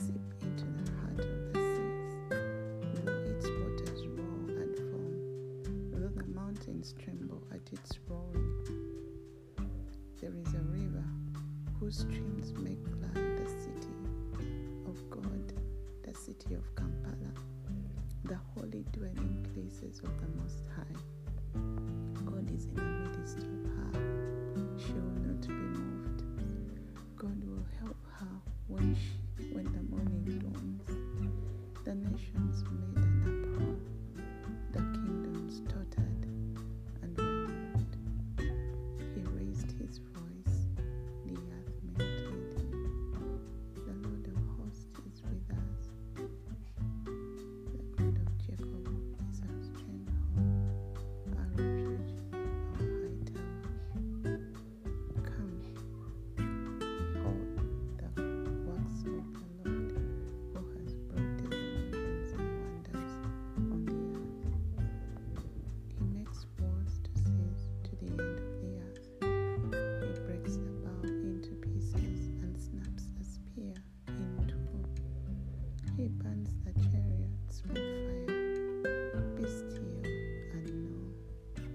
deep into the heart of the seas, though its waters roar and foam, though the mountains tremble at its roaring. There is a river whose streams make glad the city of God, the city of Kampala, the holy dwelling places of the Most High. God is in the midst of her. She will not be moved. God will help her when she made an uproar. The kingdoms tottered burns the chariots with fire. Be still and know,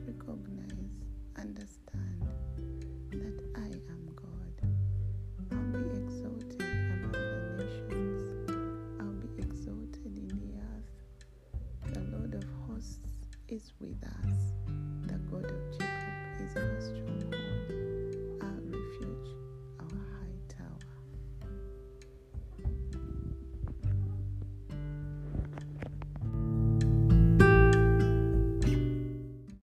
recognize, understand that I am God. I'll be exalted among the nations. I'll be exalted in the earth. The Lord of hosts is with us.